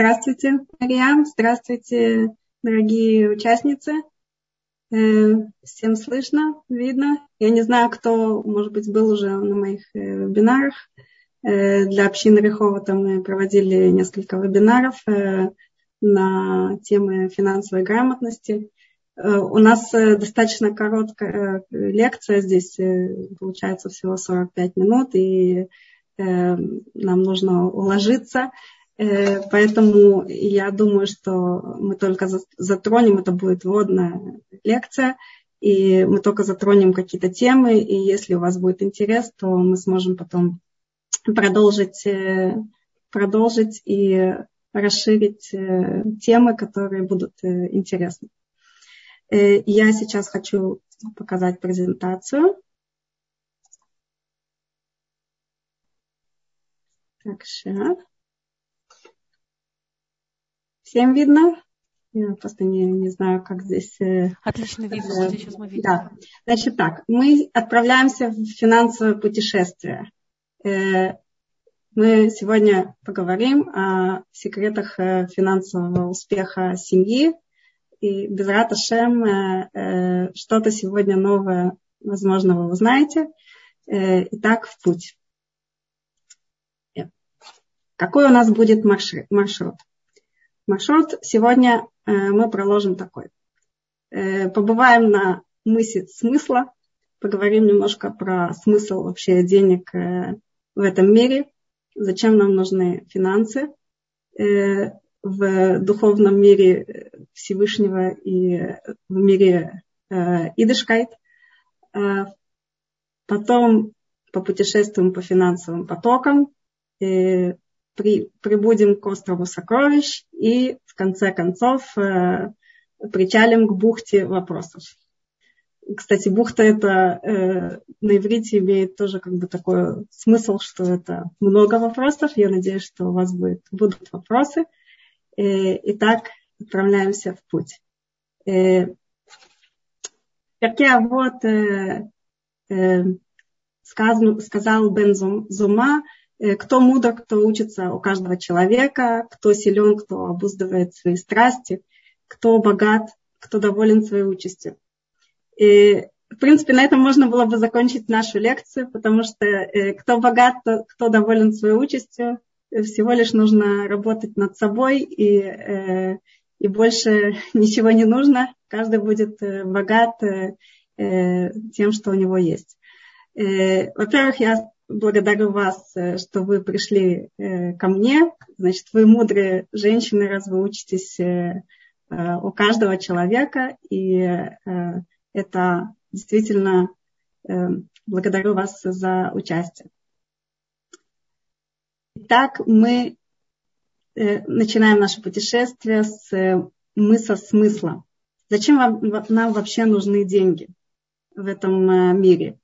Здравствуйте, Мариам. Здравствуйте, дорогие участницы. Э, всем слышно, видно. Я не знаю, кто, может быть, был уже на моих э, вебинарах. Э, для общины Риховата мы проводили несколько вебинаров на темы финансовой грамотности. У нас достаточно короткая лекция, здесь получается всего 45 минут, и нам нужно уложиться. Э, поэтому я думаю, что мы только затронем, это будет вводная лекция, и мы только затронем какие-то темы, и если у вас будет интерес, то мы сможем потом продолжить, э, продолжить и расширить э, темы, которые будут интересны. Я сейчас хочу показать презентацию. Так, сейчас. Всем видно? Я просто не, не знаю, как здесь... Э, Отлично видно, э, сейчас мы видим. Да. Значит так, мы отправляемся в финансовое путешествие. Э, мы сегодня поговорим о секретах финансового успеха семьи. И без Раташем что-то сегодня новое, возможно, вы узнаете. Итак, в путь. Какой у нас будет маршрут? Маршрут. Сегодня э, мы проложим такой. Э, побываем на мысе смысла, поговорим немножко про смысл вообще денег э, в этом мире, зачем нам нужны финансы? В духовном мире Всевышнего и в мире Идышкайт. Потом попутешествуем по финансовым потокам, при, прибудем к острову Сокровищ и в конце концов э, причалим к бухте вопросов. Кстати, бухта это э, на иврите имеет тоже как бы такой смысл, что это много вопросов. Я надеюсь, что у вас будет, будут вопросы. Э, итак, отправляемся в путь. Э, Перке вот э, э, сказал, сказал Бен Зума, кто мудр, кто учится у каждого человека, кто силен, кто обуздывает свои страсти, кто богат, кто доволен своей участью. И, в принципе, на этом можно было бы закончить нашу лекцию, потому что э, кто богат, кто доволен своей участью, э, всего лишь нужно работать над собой, и, и больше ничего не нужно. Каждый будет богат тем, что у него есть. Во-первых, я благодарю вас, э, что вы пришли э, ко мне. Значит, вы мудрые женщины, раз вы учитесь э, у каждого человека. И это действительно благодарю вас за участие. Итак, мы начинаем наше путешествие с мыса смысла. Зачем нам вообще нужны деньги в этом мире?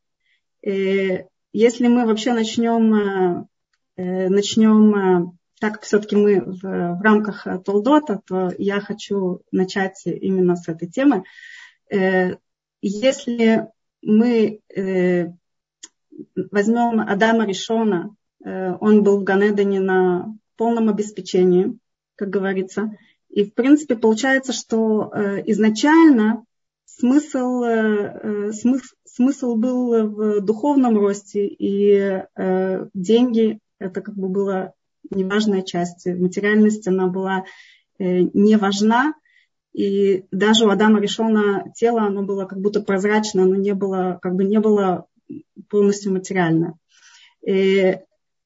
Если мы вообще начнем, э, э, начнем э, так все-таки мы в, в рамках Толдота, то я хочу начать именно с этой темы. Если мы возьмем Адама Ришона, он был в Ганедане на полном обеспечении, как говорится, и в принципе получается, что изначально смысл, смысл, смысл был в духовном росте, и э, деньги это как бы была неважная часть. Материальность, она была э, не важна. И даже у Адама Решона тело, оно было как будто прозрачно, оно не было, как бы не было полностью материально. И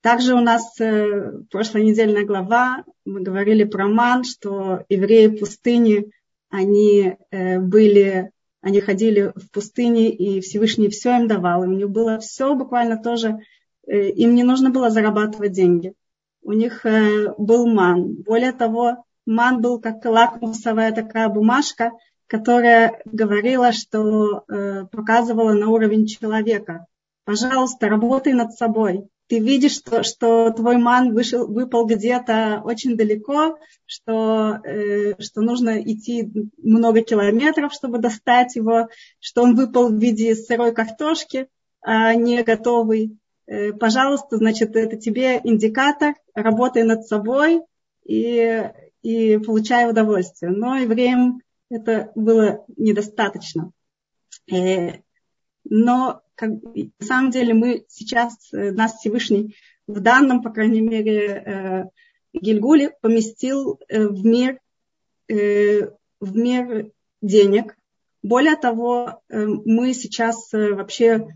также у нас э, прошлая недельная глава, мы говорили про ман, что евреи пустыни, они э, были они ходили в пустыне, и Всевышний все им давал. И у них было все буквально тоже. Э, им не нужно было зарабатывать деньги. У них э, был ман. Более того, ман был как лакмусовая такая бумажка, которая говорила, что показывала на уровень человека. Пожалуйста, работай над собой ты видишь, что, что твой ман вышел, выпал где-то очень далеко, что, э, что нужно идти много километров, чтобы достать его, что он выпал в виде сырой картошки, а не готовый. Э, пожалуйста, значит, это тебе индикатор, работай над собой, и, и получаю удовольствие. Но евреям это было недостаточно. Э, но как, на самом деле мы сейчас, э, нас Всевышний в данном, по крайней мере, э, Гильгуле поместил в мир, в мир денег. Более того, мы сейчас вообще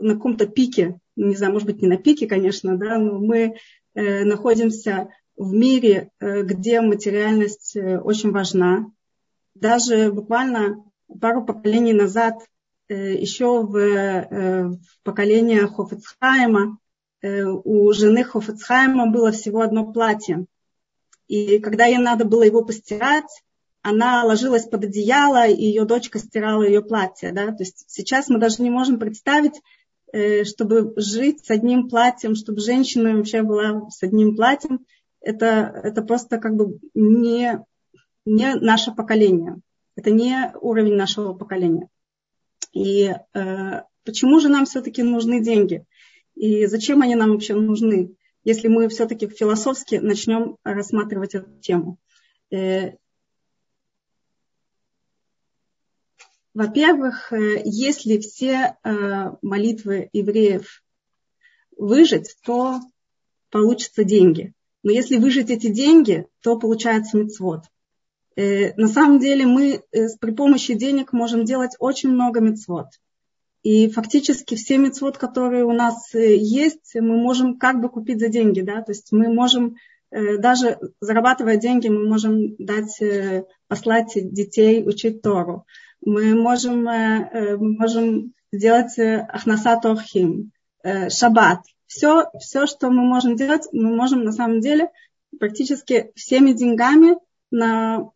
на каком-то пике, не знаю, может быть, не на пике, конечно, да, но мы находимся в мире, где материальность очень важна, даже буквально пару поколений назад, э, еще в, э, в поколениях Хофицхайма, э, у жены Хофицхайма было всего одно платье. И когда ей надо было его постирать, она ложилась под одеяло, и ее дочка стирала ее платье. Да? То есть сейчас мы даже не можем представить, чтобы жить с одним платьем, чтобы женщина вообще была с одним платьем. Это, это просто как бы не, не наше поколение. Это не уровень нашего поколения. И э, почему же нам все-таки нужны деньги? И зачем они нам вообще нужны, если мы все-таки философски начнем рассматривать эту тему? Э, во-первых, э, если все э, молитвы евреев выжить, то получатся деньги. Но если выжить эти деньги, то получается мецвод. Э, на самом деле мы э, при помощи денег можем делать очень много мецвод. И фактически все мецвод, которые у нас э, есть, мы можем как бы купить за деньги. Да? То есть мы можем, даже зарабатывая деньги, мы можем дать, послать детей учить Тору. Мы можем, можем сделать ахнаса торхим, шаббат. Все, все, что мы можем делать, мы можем на самом деле практически всеми деньгами на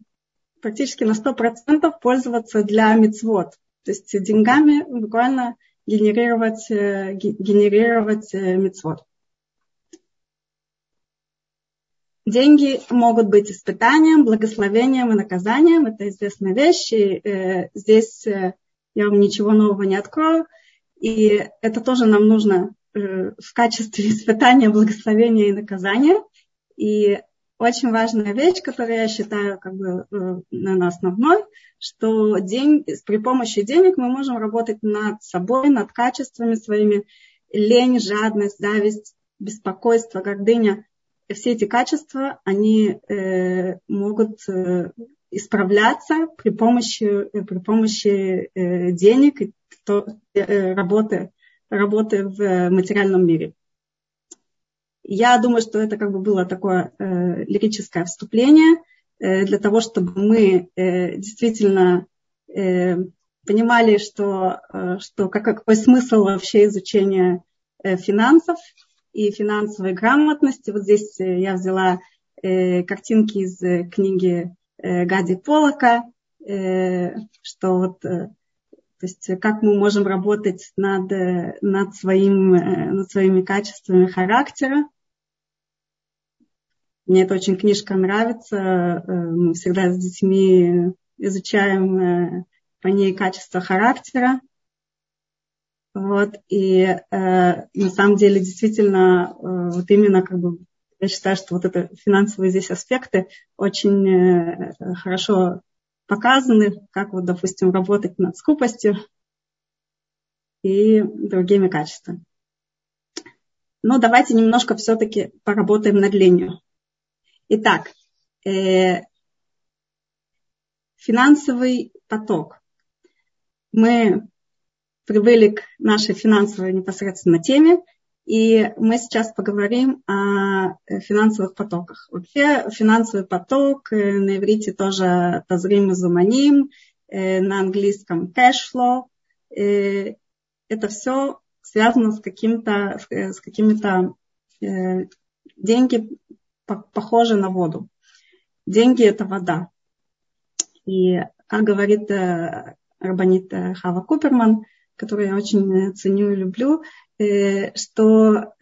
практически на 100% пользоваться для мицвод. То есть деньгами буквально генерировать, э, генерировать э, мицвод. Деньги могут быть испытанием, благословением и наказанием. Это известная вещь. И, э, здесь я вам ничего нового не открою. И это тоже нам нужно в качестве испытания, благословения и наказания. И очень важная вещь, которую я считаю как бы э, на основной, что день, при помощи денег мы можем работать над собой, над качествами своими. Лень, жадность, зависть, беспокойство, гордыня. Все эти качества, они э, могут э, исправляться при помощи, э, при помощи э, денег и то, э, работы, работы в материальном мире. Я думаю, что это как бы было такое э, лирическое вступление э, для того, чтобы мы э, действительно э, понимали, что, э, что как, какой смысл вообще изучения э, финансов и финансовой грамотности. Вот здесь э, я взяла э, картинки из э, книги э, Гади Полока, э, что вот э, то есть как мы можем работать над, э, над, своим, над своими качествами характера. Мне эта очень книжка нравится. Э, мы всегда с детьми изучаем э, по ней качество характера. Вот, и э, на самом деле действительно э, вот именно как бы я считаю, что вот это финансовые здесь аспекты очень э, хорошо показаны, как вот, допустим, работать над скупостью и другими качествами. Но давайте немножко все-таки поработаем над ленью. Итак, э, финансовый поток. Мы привели к нашей финансовой непосредственно теме, и мы сейчас поговорим о финансовых потоках. Вообще финансовый поток э, на иврите тоже тазрим и зуманим, э, на английском cash flow. Э, это все связано с, каким-то, с какими-то деньги похоже на воду. Деньги – это вода. И, как говорит э, Рабанит э, Хава Куперман, которую я очень ценю и люблю, э, что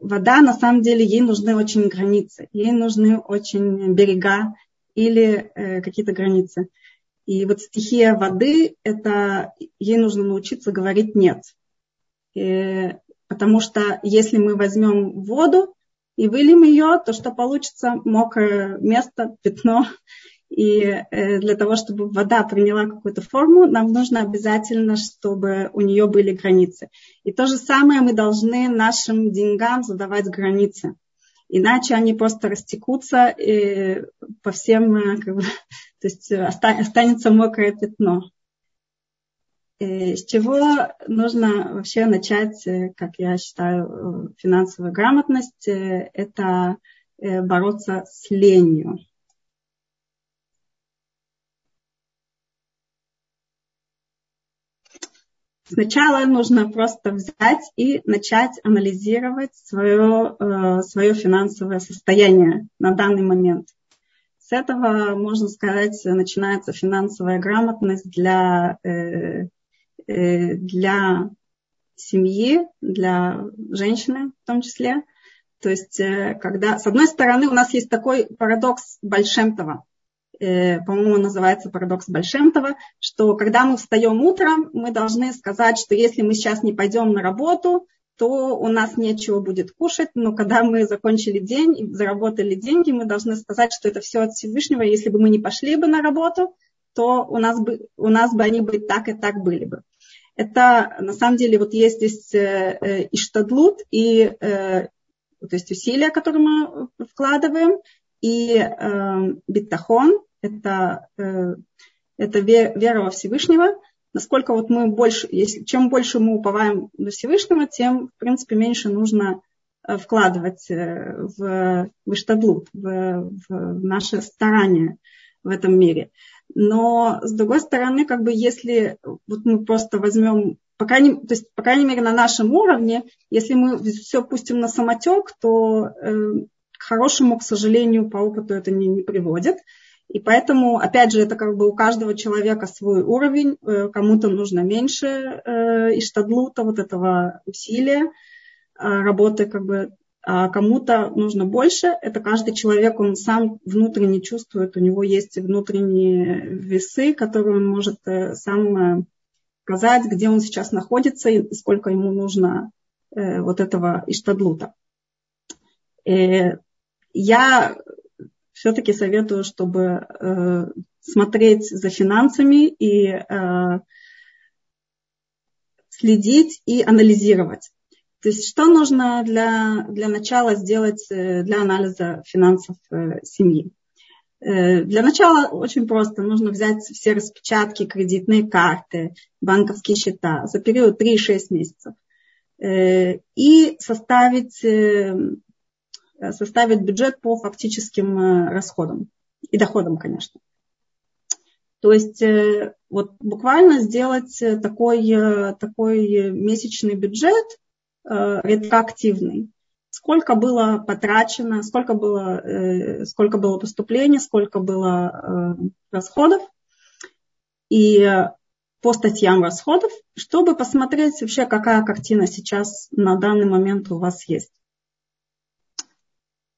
вода, на самом деле, ей нужны очень границы, ей нужны очень берега или какие-то границы. И вот стихия воды, это ей нужно научиться говорить «нет». Потому что если мы возьмем воду, и выльем ее, то что получится мокрое место, пятно. И э, для того, чтобы вода приняла какую-то форму, нам нужно обязательно, чтобы у нее были границы. И то же самое мы должны нашим деньгам задавать границы. Иначе они просто растекутся и по всем, э, как бы, то есть останется мокрое пятно. Э, с чего нужно вообще начать, э, как я считаю, э, финансовую грамотность? Это бороться с ленью. Сначала нужно просто взять и начать анализировать свое, свое финансовое состояние на данный момент. С этого, можно сказать, начинается финансовая грамотность для для семьи, для женщины в том числе. То есть, э, когда, с одной стороны, у нас есть такой парадокс Большемтова, э, по-моему, называется парадокс Большемтова, что когда мы встаем утром, мы должны сказать, что если мы сейчас не пойдем на работу, то у нас нечего будет кушать, но когда мы закончили день заработали деньги, мы должны сказать, что это все от Всевышнего, если бы мы не пошли бы на работу, то у нас бы, у нас бы они бы так и так были бы это на самом деле вот есть здесь э, э, и э, то есть усилия, которые мы вкладываем, и битахон, это, это вера во Всевышнего, насколько вот мы больше, если, чем больше мы уповаем на Всевышнего, тем, в принципе, меньше нужно вкладывать в, в иштадлут, в, в наше старание в этом мире. Но, с другой стороны, как бы если вот мы просто возьмем, по крайней, то есть, по крайней мере, на нашем уровне, если мы все пустим на самотек, то э, к хорошему, к сожалению, по опыту это не, не приводит. И поэтому, опять же, это как бы у каждого человека свой уровень, э, кому-то нужно меньше э, иштадлута, вот этого усилия, э, работы как бы а кому-то нужно больше. Это каждый человек, он сам внутренне чувствует, у него есть внутренние весы, которые он может э, сам э, сказать, где он сейчас находится и сколько ему нужно э, вот этого иштадлута. Я все-таки советую, чтобы смотреть за финансами и следить и анализировать. То есть что нужно для, для начала сделать э, для анализа финансов э, семьи? Э, для начала очень просто. Нужно взять все распечатки, кредитные карты, банковские счета за период 3-6 месяцев и составить, составить бюджет по фактическим расходам и доходам, конечно. То есть вот буквально сделать такой, такой месячный бюджет – ретроактивный. Сколько было потрачено, сколько было, э, сколько было поступлений, сколько было э, расходов. И по статьям расходов, чтобы посмотреть вообще, какая картина сейчас на данный момент у вас есть.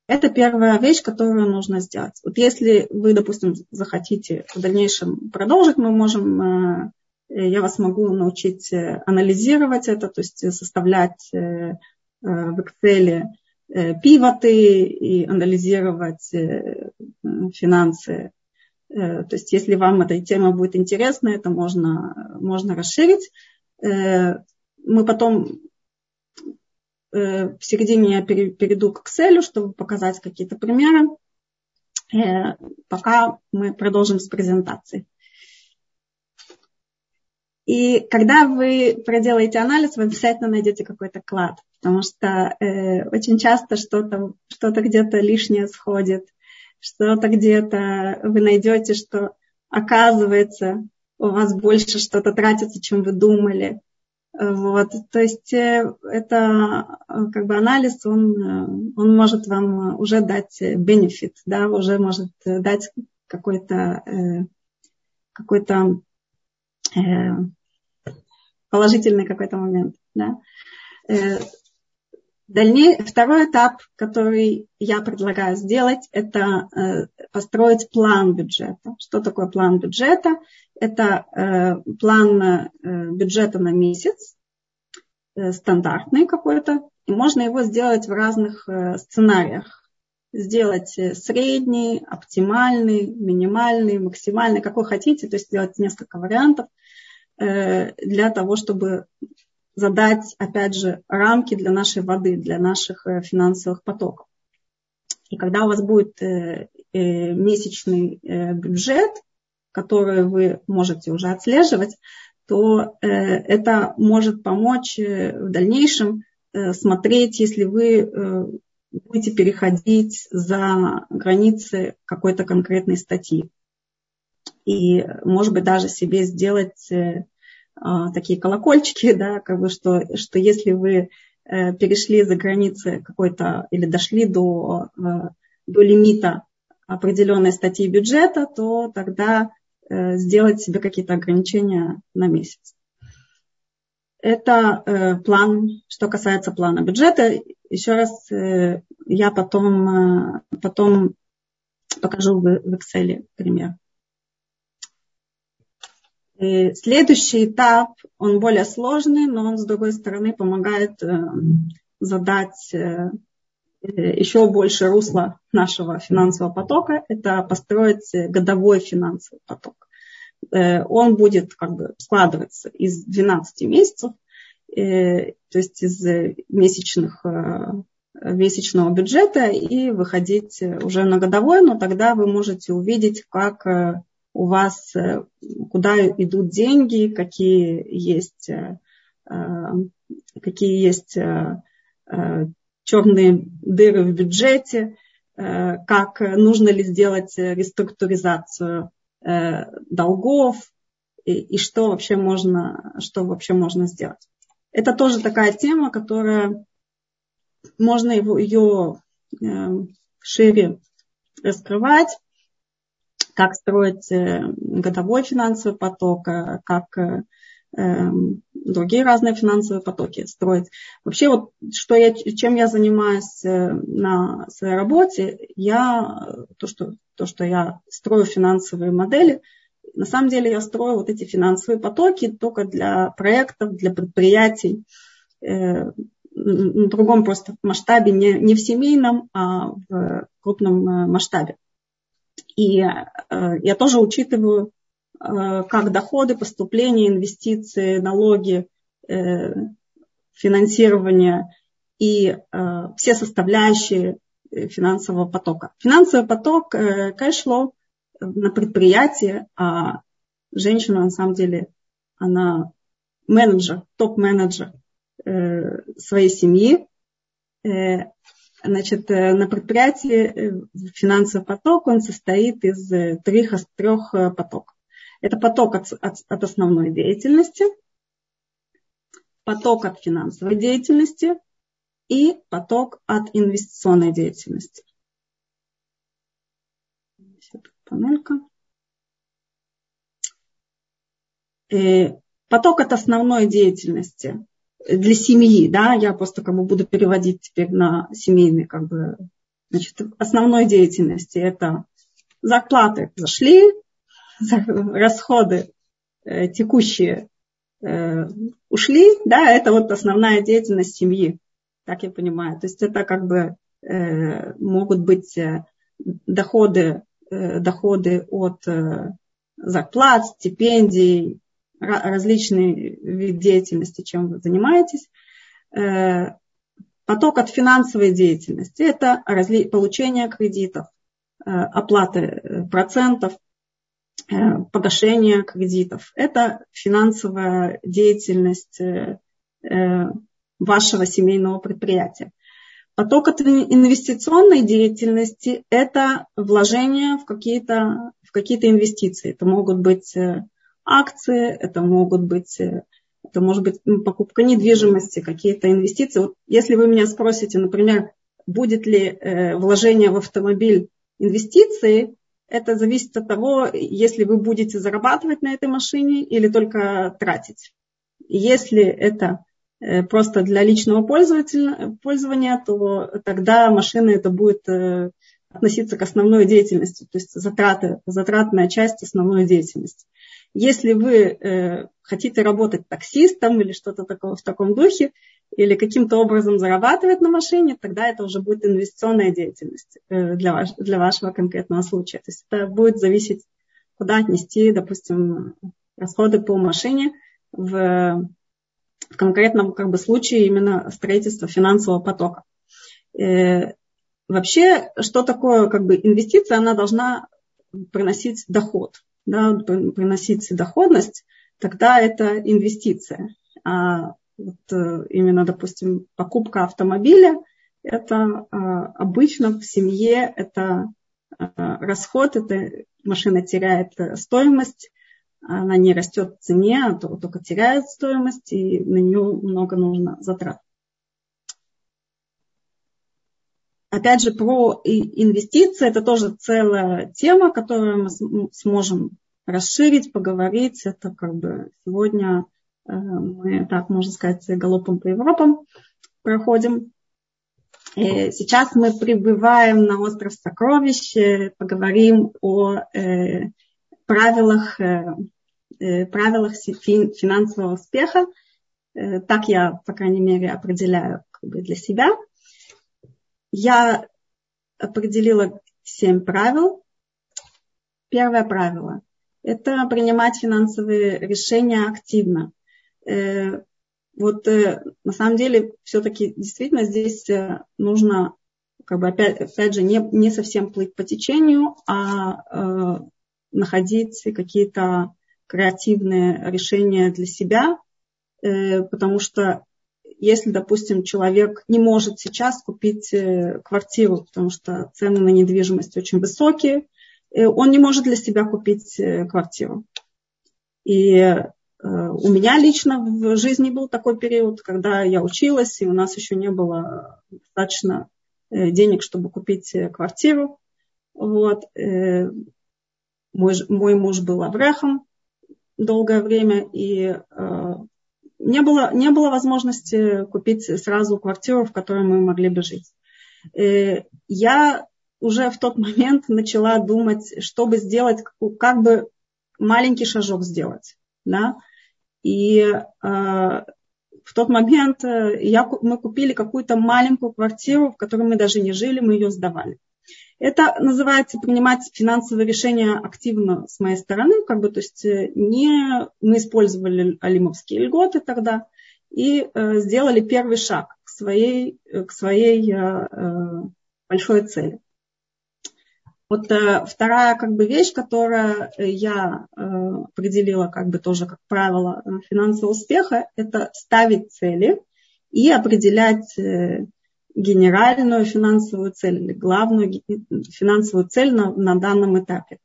Это первая вещь, которую нужно сделать. Вот если вы, допустим, захотите в дальнейшем продолжить, мы можем Э, я вас могу научить э, анализировать это, то есть составлять э, в Excel пивоты и анализировать финансы. То есть если вам эта тема будет интересна, это можно, можно расширить. Мы потом в середине я перейду к Excel, чтобы показать какие-то примеры, пока мы продолжим с презентацией. И когда вы проделаете анализ, вы обязательно найдете какой-то клад, потому что э, очень часто что-то что где-то лишнее сходит, что-то где-то вы найдете, что оказывается у вас больше что-то тратится, чем вы думали. Вот. То есть э, это э, как бы анализ, он, э, он может вам уже дать бенефит, да, уже может дать какой-то какой-то положительный какой-то момент. Да. Э, дальней, второй этап, который я предлагаю сделать, это э, построить план бюджета. Что такое план бюджета? Это э, план бюджета на месяц, стандартный какой-то, И можно его сделать в разных сценариях. Сделать средний, оптимальный, минимальный, максимальный, какой хотите, то есть сделать несколько вариантов для того, чтобы задать, опять же, рамки для нашей воды, для наших финансовых потоков. И когда у вас будет э, э, месячный э, бюджет, который вы можете уже отслеживать, то это может помочь в дальнейшем смотреть, если вы будете переходить за границы какой-то конкретной статьи. И, может быть, даже себе сделать такие колокольчики, да, как бы, что, что если вы Э, перешли за границы какой-то или дошли до, э, до лимита определенной статьи бюджета, то тогда э, сделать себе какие-то ограничения на месяц. Это план, что касается плана бюджета. Еще раз я потом, потом покажу в Excel пример. И следующий этап, он более сложный, но он, с другой стороны, помогает э, задать э, еще больше русла нашего финансового потока. Это построить годовой финансовый поток. Э, он будет как бы складываться из 12 месяцев, то есть из месячных месячного бюджета и выходить уже на годовой, но тогда вы можете увидеть, как у вас, э, куда идут деньги, какие есть, э, э, какие есть черные дыры в бюджете, как нужно ли сделать реструктуризацию долгов и, и что вообще можно, что вообще можно сделать. Это тоже такая тема, которая можно его, ее шире раскрывать как строить э, годовой финансовый поток, э, как э, эм, другие разные финансовые потоки строить. Вообще вот что я, чем я занимаюсь на своей работе, я то что, то, что я строю финансовые модели, на самом деле я строю вот эти финансовые потоки только для проектов, для предприятий, на другом просто масштабе, не, не в семейном, а в крупном масштабе. И э, я тоже учитываю э, как доходы, поступления, инвестиции, налоги, э, финансирование и все составляющие финансового потока. Финансовый поток кэшло на предприятии, а женщина на самом деле, она менеджер, топ-менеджер своей семьи, Значит, э, на предприятии э, финансовый поток, он состоит из э, трех, трех потоков. Это поток от, от, от основной деятельности, поток от финансовой деятельности и поток от инвестиционной деятельности. Панелька. И поток от основной деятельности для семьи, да, я просто как бы буду переводить теперь на семейный, как бы, значит, основной деятельности это зарплаты зашли, расходы э, текущие э, ушли, да, это вот основная деятельность семьи, так я понимаю. То есть это как бы э, могут быть э, доходы, э, доходы от э, зарплат, стипендий, различные виды деятельности, чем вы занимаетесь. Э, поток от финансовой деятельности – это получение кредитов, э, оплаты э, процентов, погашение кредитов. Это финансовая деятельность вашего семейного предприятия. Поток от инвестиционной деятельности – это вложение в какие-то в какие инвестиции. Это могут быть акции, это могут быть, э, это может быть ну, покупка недвижимости, какие-то инвестиции. Вот если вы меня спросите, например, будет ли э, вложение в автомобиль инвестиции, это зависит от того, если вы будете зарабатывать на этой машине или только тратить. Если это э, просто для личного пользования, то тогда машина это будет относиться к основной деятельности, то есть затраты, затратная часть основной деятельности. Если вы э, хотите работать таксистом или что-то такое в таком духе, или каким-то образом зарабатывать на машине, тогда это уже будет инвестиционная деятельность э, для, ваш, для вашего конкретного случая. То есть это будет зависеть, куда отнести, допустим, расходы по машине в, в конкретном как бы, случае именно строительства финансового потока. Э, вообще, что такое как бы, инвестиция? Она должна приносить доход, да, приносить доходность, тогда это инвестиция. А вот э, именно, допустим, покупка автомобиля, это а, обычно в семье это а, расход, это машина теряет стоимость, она не растет в цене, а только теряет стоимость, и на нее много нужно затрат. Опять же, про инвестиции, это тоже целая тема, которую мы сможем расширить, поговорить. Это как бы сегодня Э, мы, так можно сказать, галопом по Европам проходим. И сейчас мы прибываем на остров Сокровищ, поговорим о э, правилах, э, э правилах финансового успеха. Э, так я, по крайней мере, определяю для себя. Я определила семь правил. Первое правило – это принимать финансовые решения активно. Э, вот э, на самом деле все-таки действительно здесь э, нужно как бы опять, опять же не, не совсем плыть по течению, а э, находить какие-то креативные решения для себя, э, потому что если, допустим, человек не может сейчас купить квартиру, потому что цены на недвижимость очень высокие, он не может для себя купить квартиру. И Э, у меня лично в жизни был такой период, когда я училась, и у нас еще не было достаточно э, денег, чтобы купить э, квартиру. Вот. Мой, мой муж был аврехом долгое время, и не было, не было возможности купить сразу квартиру, в которой мы могли бы жить. Я уже в тот момент начала думать, чтобы сделать, как бы маленький шажок сделать. Да? И э, в тот момент э, я, мы купили какую-то маленькую квартиру, в которой мы даже не жили, мы ее сдавали. Это называется принимать финансовые решения активно с моей стороны, как бы, то есть э, не мы использовали алимовские льготы тогда и э, сделали первый шаг к своей, к своей э, большой цели. Вот э, вторая как бы вещь, которая я э, определила как бы тоже как правило э, финансового успеха, это ставить цели и определять э, генеральную финансовую цель или главную финансовую цель на, на данном этапе.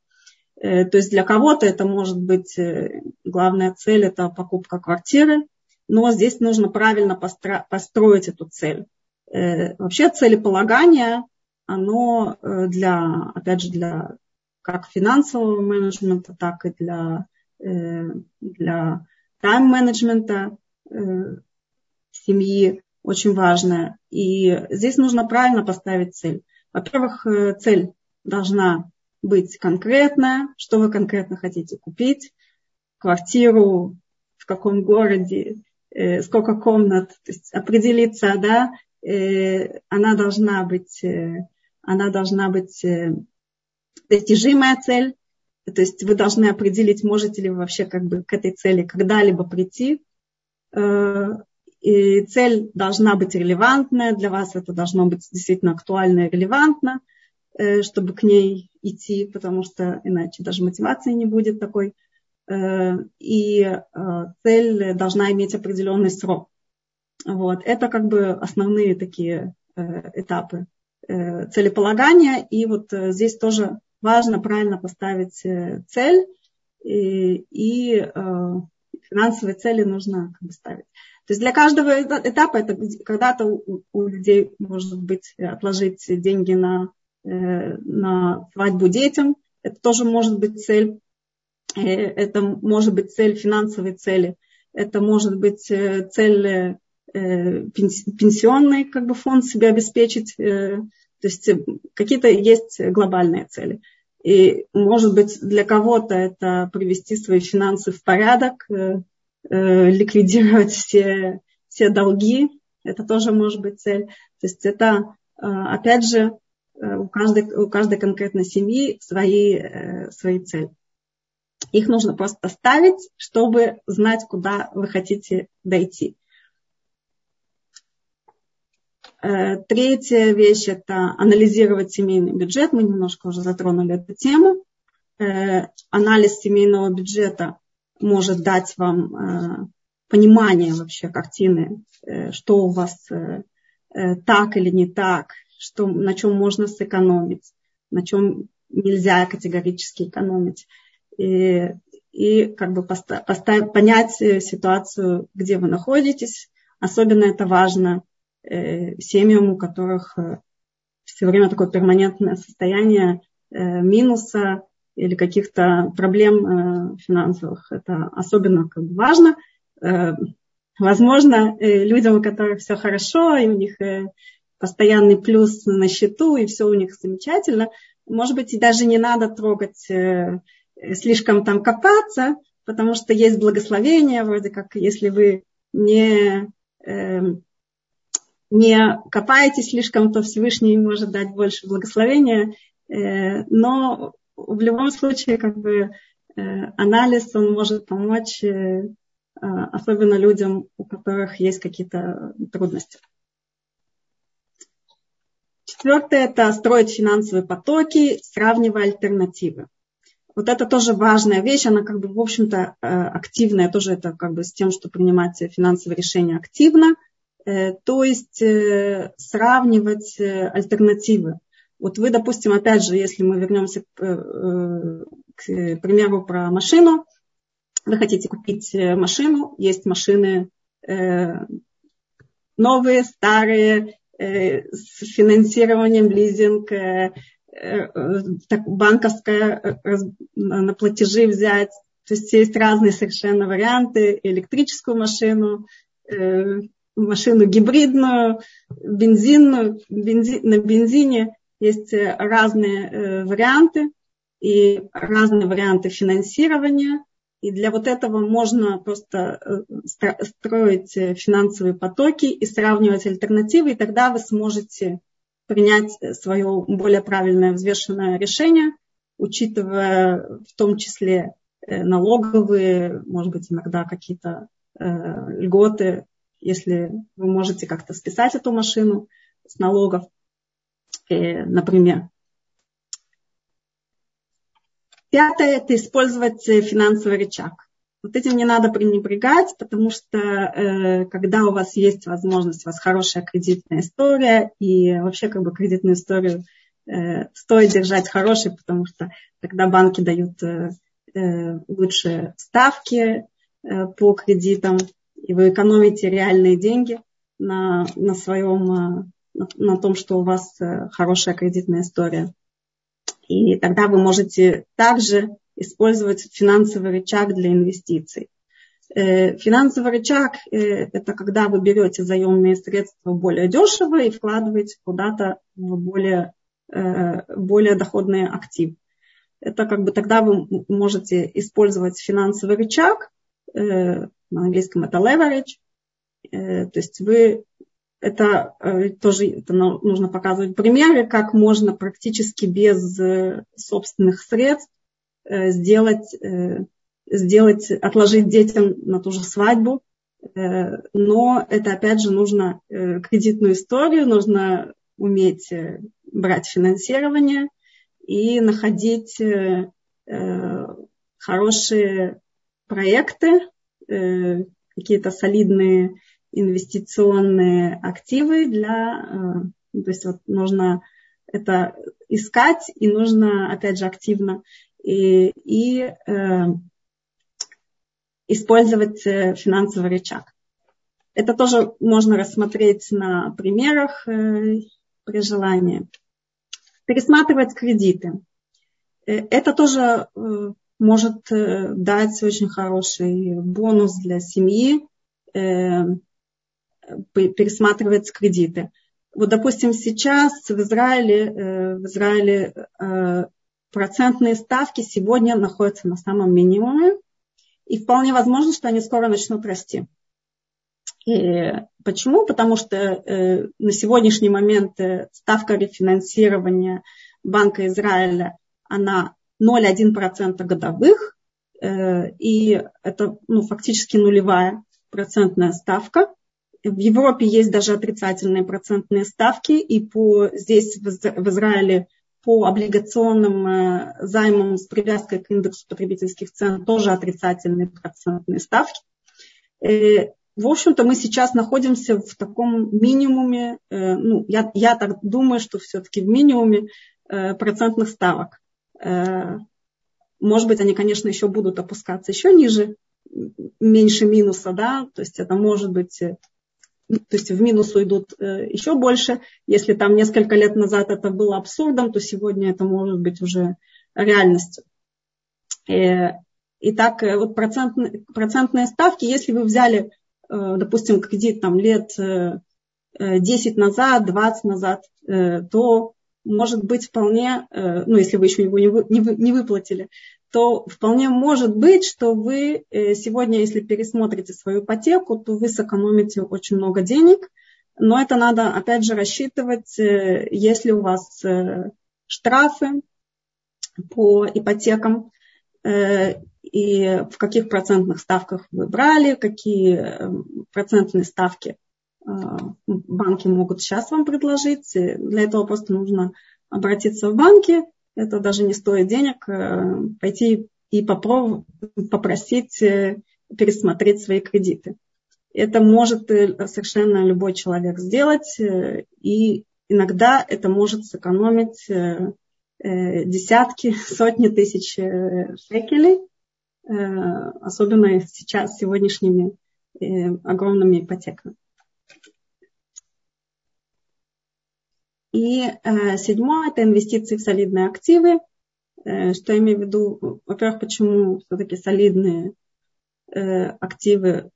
Э, то есть для кого-то это может быть э, главная цель это покупка квартиры, но здесь нужно правильно постро, построить эту цель. Э, вообще целеполагание оно для, опять же, для как финансового менеджмента, так и для, для тайм-менеджмента семьи очень важное. И здесь нужно правильно поставить цель. Во-первых, цель должна быть конкретная, что вы конкретно хотите купить, квартиру, в каком городе, сколько комнат, то есть определиться, да, она должна быть она должна быть э, достижимая цель, то есть вы должны определить, можете ли вы вообще как бы к этой цели когда-либо прийти. Э, и цель должна быть релевантная для вас, это должно быть действительно актуально и релевантно, э, чтобы к ней идти, потому что иначе даже мотивации не будет такой. И цель должна иметь определенный срок. Вот. Это как бы основные такие этапы Э, целеполагания. И вот э, здесь тоже важно правильно поставить э, цель. И, и финансовые цели нужно как бы ставить. То есть для каждого этапа это когда-то у, у людей может быть отложить деньги на, на свадьбу детям. Это тоже может быть цель. Это может быть цель финансовой цели. Это может быть цель Э, пенсионный как бы, фонд себе обеспечить. Э, то есть э, какие-то есть глобальные цели. И, может быть, для кого-то это привести свои финансы в порядок, ликвидировать все, все долги, это тоже может быть цель. То есть это, опять же, у каждой, у каждой конкретной семьи свои, свои цели. Их нужно просто ставить, чтобы знать, куда вы хотите дойти. Э, третья вещь – это анализировать семейный бюджет. Мы немножко уже затронули эту тему. Э, анализ семейного бюджета может дать вам э, понимание вообще картины, что у вас так или не так, что, на чем можно сэкономить, на чем нельзя категорически экономить и, и как бы поставить, понять ситуацию, где вы находитесь. Особенно это важно э, семьям, у которых э, все время такое перманентное состояние э, минуса или каких-то проблем э, финансовых. Это особенно как бы, важно. Э, возможно, э, людям, у которых все хорошо, и у них постоянный плюс на счету, и все у них замечательно, может быть, и даже не надо трогать слишком там копаться, потому что есть благословение, вроде как если вы не, не копаете слишком, то Всевышний может дать больше благословения. Но в любом случае, как бы, э, анализ, он может помочь, э, особенно людям, у которых есть какие-то трудности. Четвертое – это строить финансовые потоки, сравнивая альтернативы. Вот это тоже важная вещь, она как бы, в общем-то, э, активная, тоже это как бы с тем, что принимать финансовые решения активно, то есть сравнивать альтернативы. Вот вы, допустим, опять же, если мы вернемся к, к примеру про машину, вы хотите купить машину, есть машины новые, старые, с финансированием, лизинг, Э, так, банковское э, на платежи взять. То есть есть разные совершенно варианты. Электрическую машину, э, машину гибридную, бензинную, бензин, на бензине есть разные варианты и разные варианты финансирования. И для вот этого можно просто строить финансовые потоки и сравнивать альтернативы, и тогда вы сможете принять свое более правильное взвешенное решение, учитывая в том числе э, налоговые, может быть, иногда какие-то э, льготы, если вы можете как-то списать эту машину с налогов, э, например. Пятое – это использовать финансовый рычаг. Вот этим не надо пренебрегать, потому что э, когда у вас есть возможность, у вас хорошая кредитная история, и вообще как бы кредитную историю э, стоит держать хорошей, потому что тогда банки дают э, э, лучшие ставки э, по кредитам, и вы экономите реальные деньги на, на своем, э, на, том, что у вас э, хорошая кредитная история. И тогда вы можете также использовать финансовый рычаг для инвестиций. Э, финансовый рычаг э, – это когда вы берете заемные средства более дешево и вкладываете куда-то в более, более доходные активы. Это как бы тогда вы можете использовать финансовый рычаг, на английском это leverage, то есть вы это тоже это нужно показывать примеры, как можно практически без собственных средств Э, сделать, э, сделать, отложить детям на ту же свадьбу. Э, но это опять же нужно кредитную историю, нужно уметь брать финансирование и находить хорошие проекты, какие-то солидные инвестиционные активы для, то есть вот нужно это искать и нужно, опять же, активно и, и э, использовать э, финансовый рычаг. Это тоже можно рассмотреть на примерах э, при желании. Пересматривать кредиты. Э, это тоже э, может э, дать очень хороший бонус для семьи, э, пересматривать кредиты. Вот, допустим, сейчас в Израиле, э, в Израиле э, процентные ставки сегодня находятся на самом минимуме, и вполне возможно, что они скоро начнут расти. И почему? Потому что э, на сегодняшний момент ставка рефинансирования Банка Израиля, она 0,1% годовых, и это ну, фактически нулевая процентная ставка. В Европе есть даже отрицательные процентные ставки, и по, здесь в Израиле по облигационным э, займам с привязкой к индексу потребительских цен тоже отрицательные процентные ставки. Э, в общем-то, мы сейчас находимся в таком минимуме, э, ну, я, я так думаю, что все-таки в минимуме процентных ставок. Может быть, они, конечно, еще будут опускаться еще ниже, меньше минуса, да, то есть это может быть то есть в минус уйдут э, еще больше. Если там несколько лет назад это было абсурдом, то сегодня это может быть уже реальностью. Э, итак, э, вот процентные, процентные ставки, если вы взяли, допустим, кредит там лет 10 назад, 20 назад, то может быть вполне, ну если вы еще его не выплатили, то вполне может быть, что вы э, сегодня, если пересмотрите свою ипотеку, то вы сэкономите очень много денег, но это надо, опять же, рассчитывать, э, если у вас э, штрафы по ипотекам, и в каких процентных ставках вы брали, какие процентные ставки банки могут сейчас вам предложить. Для этого просто нужно обратиться в банки, это даже не стоит денег, э, пойти и попробовать, попросить э, пересмотреть свои кредиты. Это может э, совершенно любой человек сделать, и иногда это может сэкономить десятки, сотни тысяч шекелей, особенно сейчас сегодняшними огромными ипотеками. И э, седьмое – это инвестиции в солидные активы. Э, что я имею в виду? Во-первых, почему все-таки солидные э, активы?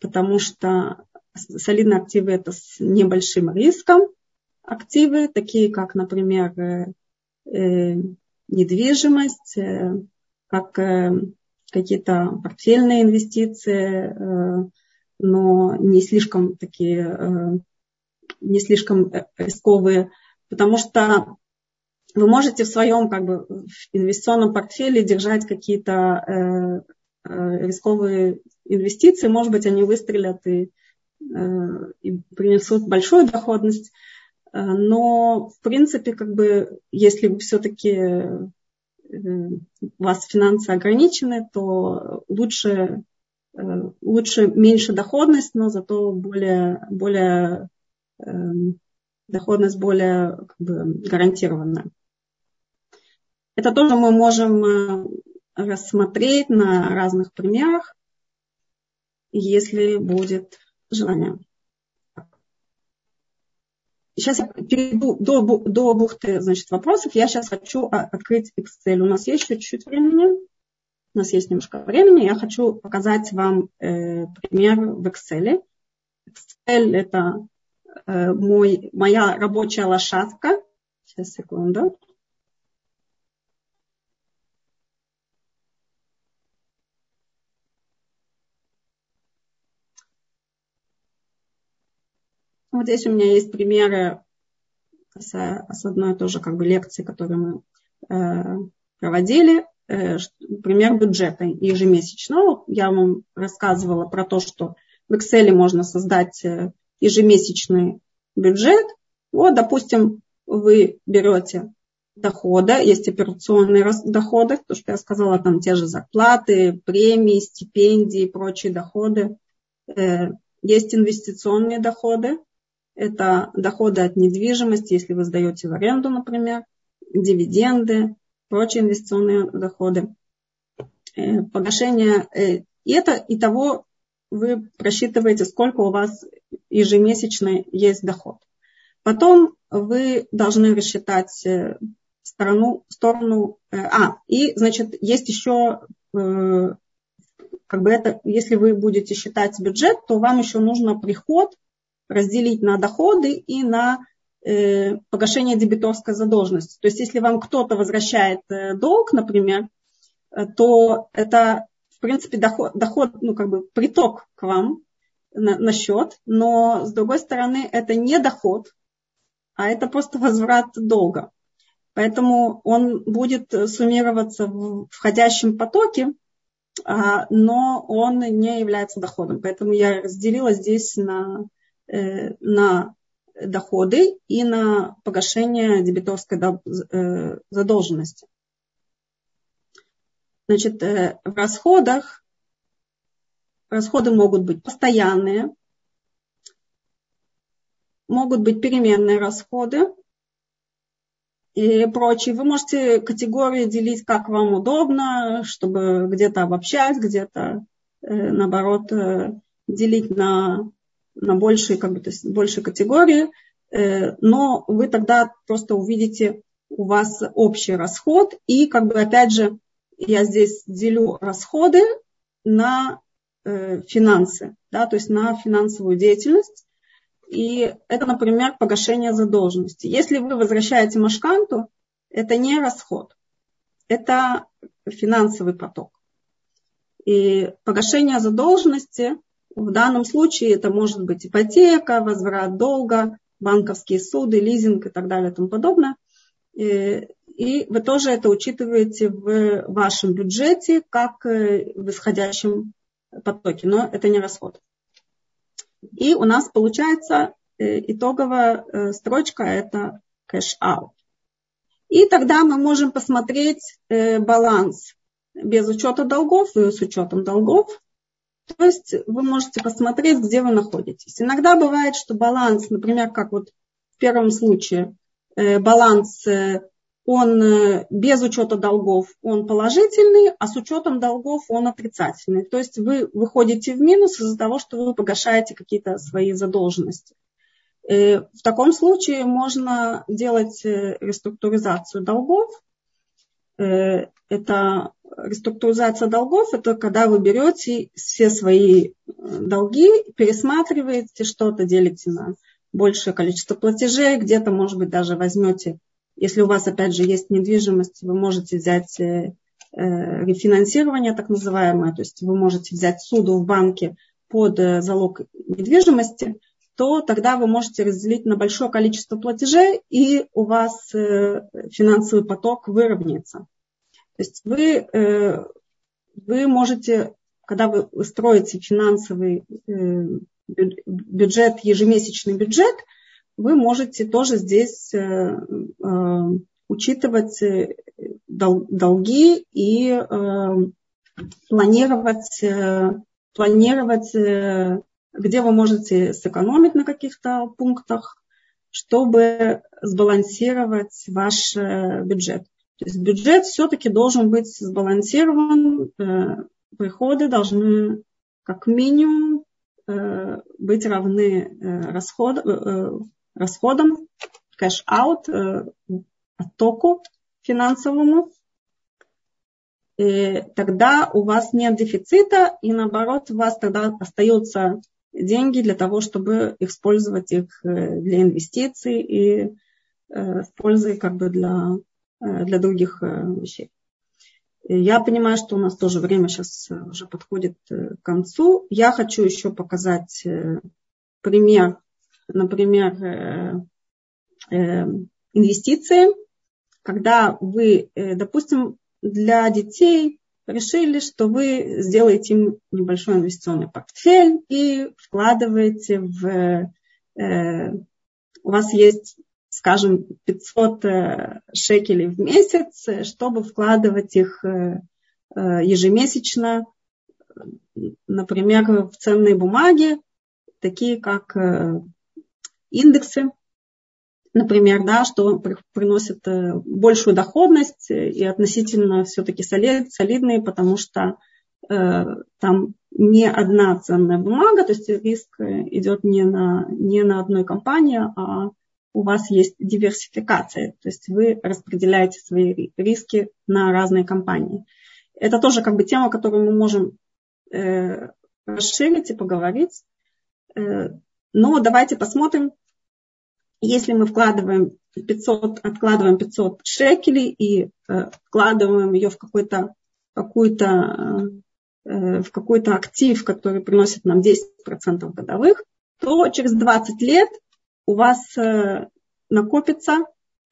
Потому что солидные активы – это с небольшим риском активы, такие как, например, недвижимость, как какие-то портфельные инвестиции, но не слишком такие не слишком э, рисковые, потому что вы можете в своем как бы, инвестиционном портфеле держать какие-то э, э, рисковые инвестиции, может быть, они выстрелят и, э, и принесут большую доходность, э, но в принципе, как бы, если вы все-таки э, у вас финансы ограничены, то лучше, лучше меньше доходность, но зато более, более доходность более как бы, гарантированная. Это тоже мы можем э, рассмотреть на разных примерах, если будет желание. Сейчас я перейду до, до бухты значит, вопросов. Я сейчас хочу а, открыть Excel. У нас есть еще чуть-чуть времени. У нас есть немножко времени. Я хочу показать вам э, пример в Excel. Excel это мой, моя рабочая лошадка. Сейчас, секунду. Вот здесь у меня есть примеры с, с одной тоже как бы лекции, которую мы э, проводили. Э, пример бюджета ежемесячного. Я вам рассказывала про то, что в Excel можно создать э, ежемесячный бюджет. Вот, допустим, вы берете доходы, есть операционные доходы, то, что я сказала, там те же зарплаты, премии, стипендии прочие доходы. Э, есть инвестиционные доходы, это доходы от недвижимости, если вы сдаете в аренду, например, дивиденды, прочие инвестиционные доходы, э, погашение. Э, и это и того вы просчитываете, сколько у вас ежемесячно есть доход. Потом вы должны рассчитать э, сторону, сторону, э, а, и, значит, есть еще, э, как бы это, если вы будете считать бюджет, то вам еще нужно приход разделить на доходы и на погашение дебиторской задолженности. То есть, если вам кто-то возвращает долг, например, то это в принципе, доход, доход ну, как бы приток к вам, на, на счет, но с другой стороны это не доход, а это просто возврат долга. Поэтому он будет суммироваться в входящем потоке, а, но он не является доходом. Поэтому я разделила здесь на, э, на доходы и на погашение дебиторской э, задолженности. Значит, э, в расходах расходы могут быть постоянные, могут быть переменные расходы и прочие. Вы можете категории делить, как вам удобно, чтобы где-то обобщать, где-то, э, наоборот, э, делить на, на большие, как бы, то есть большие категории. Но вы тогда просто увидите у вас общий расход. И, как бы, опять же, я здесь делю расходы на финансы, да, то есть на финансовую деятельность. И это, например, погашение задолженности. Если вы возвращаете машканту, это не расход, это финансовый поток. И погашение задолженности в данном случае это может быть ипотека, возврат долга, банковские суды, лизинг и так далее и тому подобное. И, и вы тоже это учитываете в вашем бюджете как в исходящем потоке, но это не расход. И у нас получается э, итоговая э, строчка это cash-out. И тогда мы можем посмотреть э, баланс без учета долгов и с учетом долгов. То есть вы можете посмотреть, где вы находитесь. Иногда бывает, что баланс, например, как вот в первом случае, баланс он э, без учета долгов он положительный, а с учетом долгов он отрицательный. То есть вы выходите в минус из-за того, что вы погашаете какие-то свои задолженности. Э, в таком случае можно делать э, реструктуризацию долгов. Это реструктуризация долгов, это когда вы берете все свои долги, пересматриваете что-то, делите на большее количество платежей, где-то, может быть, даже возьмете если у вас, опять же, есть недвижимость, вы можете взять э, э, рефинансирование так называемое, то есть вы можете взять суду в банке под э, залог недвижимости, то тогда вы можете разделить на большое количество платежей, и у вас финансовый поток выровняется. То есть вы, вы можете, когда вы строите финансовый бюджет, ежемесячный бюджет, вы можете тоже здесь э, э, учитывать э, долги и планировать, планировать, где вы можете сэкономить на каких-то пунктах, чтобы сбалансировать ваш бюджет. То есть бюджет все-таки должен быть сбалансирован, приходы должны как минимум быть равны расходам, расходам, cash out, э, оттоку финансовому, и тогда у вас нет дефицита, и наоборот, у вас тогда остаются деньги для того, чтобы использовать их э, для инвестиций и э, с пользой как бы для, для других вещей. Я понимаю, что у нас тоже время сейчас уже подходит к концу. Я хочу еще показать пример например, э, э, инвестиции, когда вы, э, допустим, для детей решили, что вы сделаете им небольшой инвестиционный портфель и вкладываете в... У вас есть, скажем, 500 шекелей в месяц, чтобы вкладывать их ежемесячно, например, в ценные бумаги, такие как индексы, например, да, что приносит э, большую доходность и относительно все-таки солидные, потому что э, там не одна ценная бумага, то есть риск идет не на, не на одной компании, а у вас есть диверсификация, то есть вы распределяете свои риски на разные компании. Это тоже как бы тема, которую мы можем э, расширить и поговорить. Э, но давайте посмотрим, если мы вкладываем 500, откладываем 500 шекелей и э, вкладываем ее в какую-то какую э, в какой-то актив, который приносит нам 10% годовых, то через 20 лет у вас э, накопится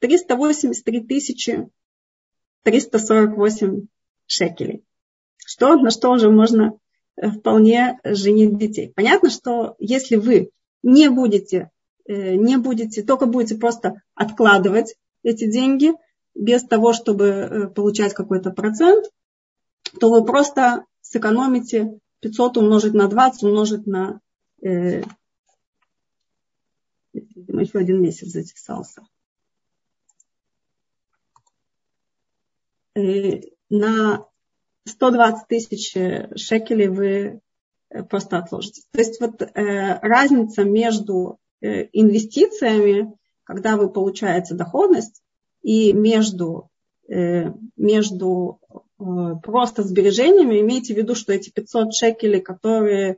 383 тысячи 348 шекелей. Что, на что уже можно э, вполне женить детей. Понятно, что если вы не будете, э, не будете, только будете просто откладывать эти деньги без того, чтобы э, получать какой-то процент, то вы просто сэкономите 500 умножить на 20, умножить на э, еще один месяц затесался. Э, на 120 тысяч шекелей вы просто отложите. То есть вот э, разница между э, инвестициями, когда вы получаете доходность, и между, э, между э, просто сбережениями, имейте в виду, что эти 500 шекелей, которые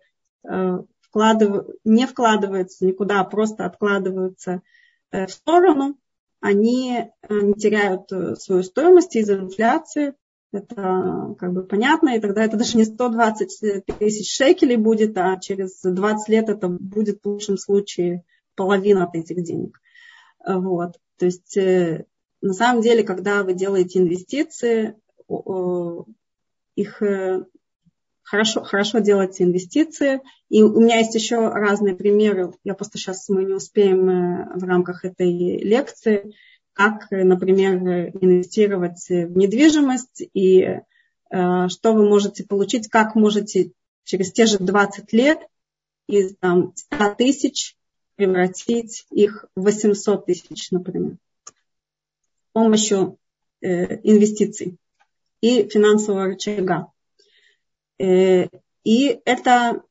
э, вкладыв... не вкладываются никуда, а просто откладываются э, в сторону, они э, не теряют э, свою стоимость из-за инфляции. Это как бы понятно, и тогда это даже не 120 тысяч шекелей будет, а через 20 лет это будет в лучшем случае половина от этих денег. Вот. То есть э, на самом деле, когда вы делаете инвестиции, их хорошо, хорошо делать инвестиции. И у меня есть еще разные примеры. Я просто сейчас мы не успеем э, в рамках этой лекции, как, например, инвестировать в недвижимость и э, что вы можете получить, как можете через те же 20 лет из там, 100 тысяч превратить их в 800 тысяч, например, с помощью э, инвестиций и финансового рычага. Э, и это,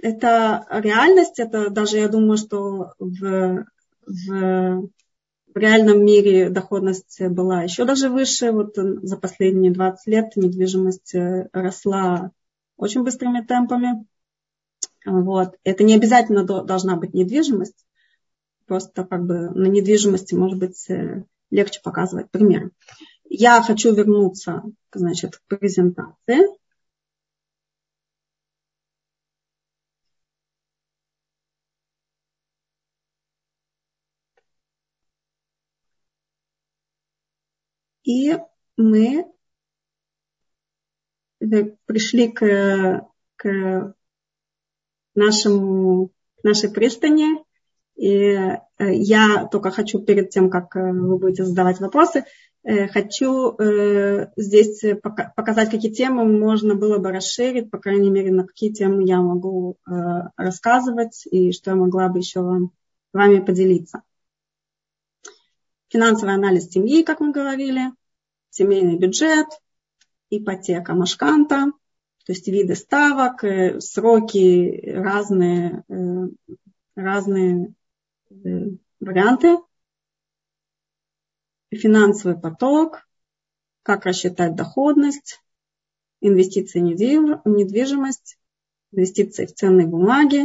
это реальность, это даже я думаю, что в, в, в реальном мире доходность была еще даже выше. Вот за последние 20 лет недвижимость э, росла очень быстрыми темпами. Вот. Это не обязательно должна быть недвижимость. Просто как бы на недвижимости может быть э, легче показывать примеры. Я хочу вернуться значит, к презентации. И мы пришли к, к, нашему, к нашей пристани. И э, я только хочу перед тем, как э, вы будете задавать вопросы, э, хочу здесь показать, какие темы можно было бы расширить, по крайней мере, на какие темы я могу рассказывать и что я могла бы еще вам, вами поделиться финансовый анализ семьи, как мы говорили, семейный бюджет, ипотека, машканта, то есть виды ставок, э, сроки, разные, э, разные э, варианты, финансовый поток, как рассчитать доходность, инвестиции в недвижимость, инвестиции в ценные бумаги,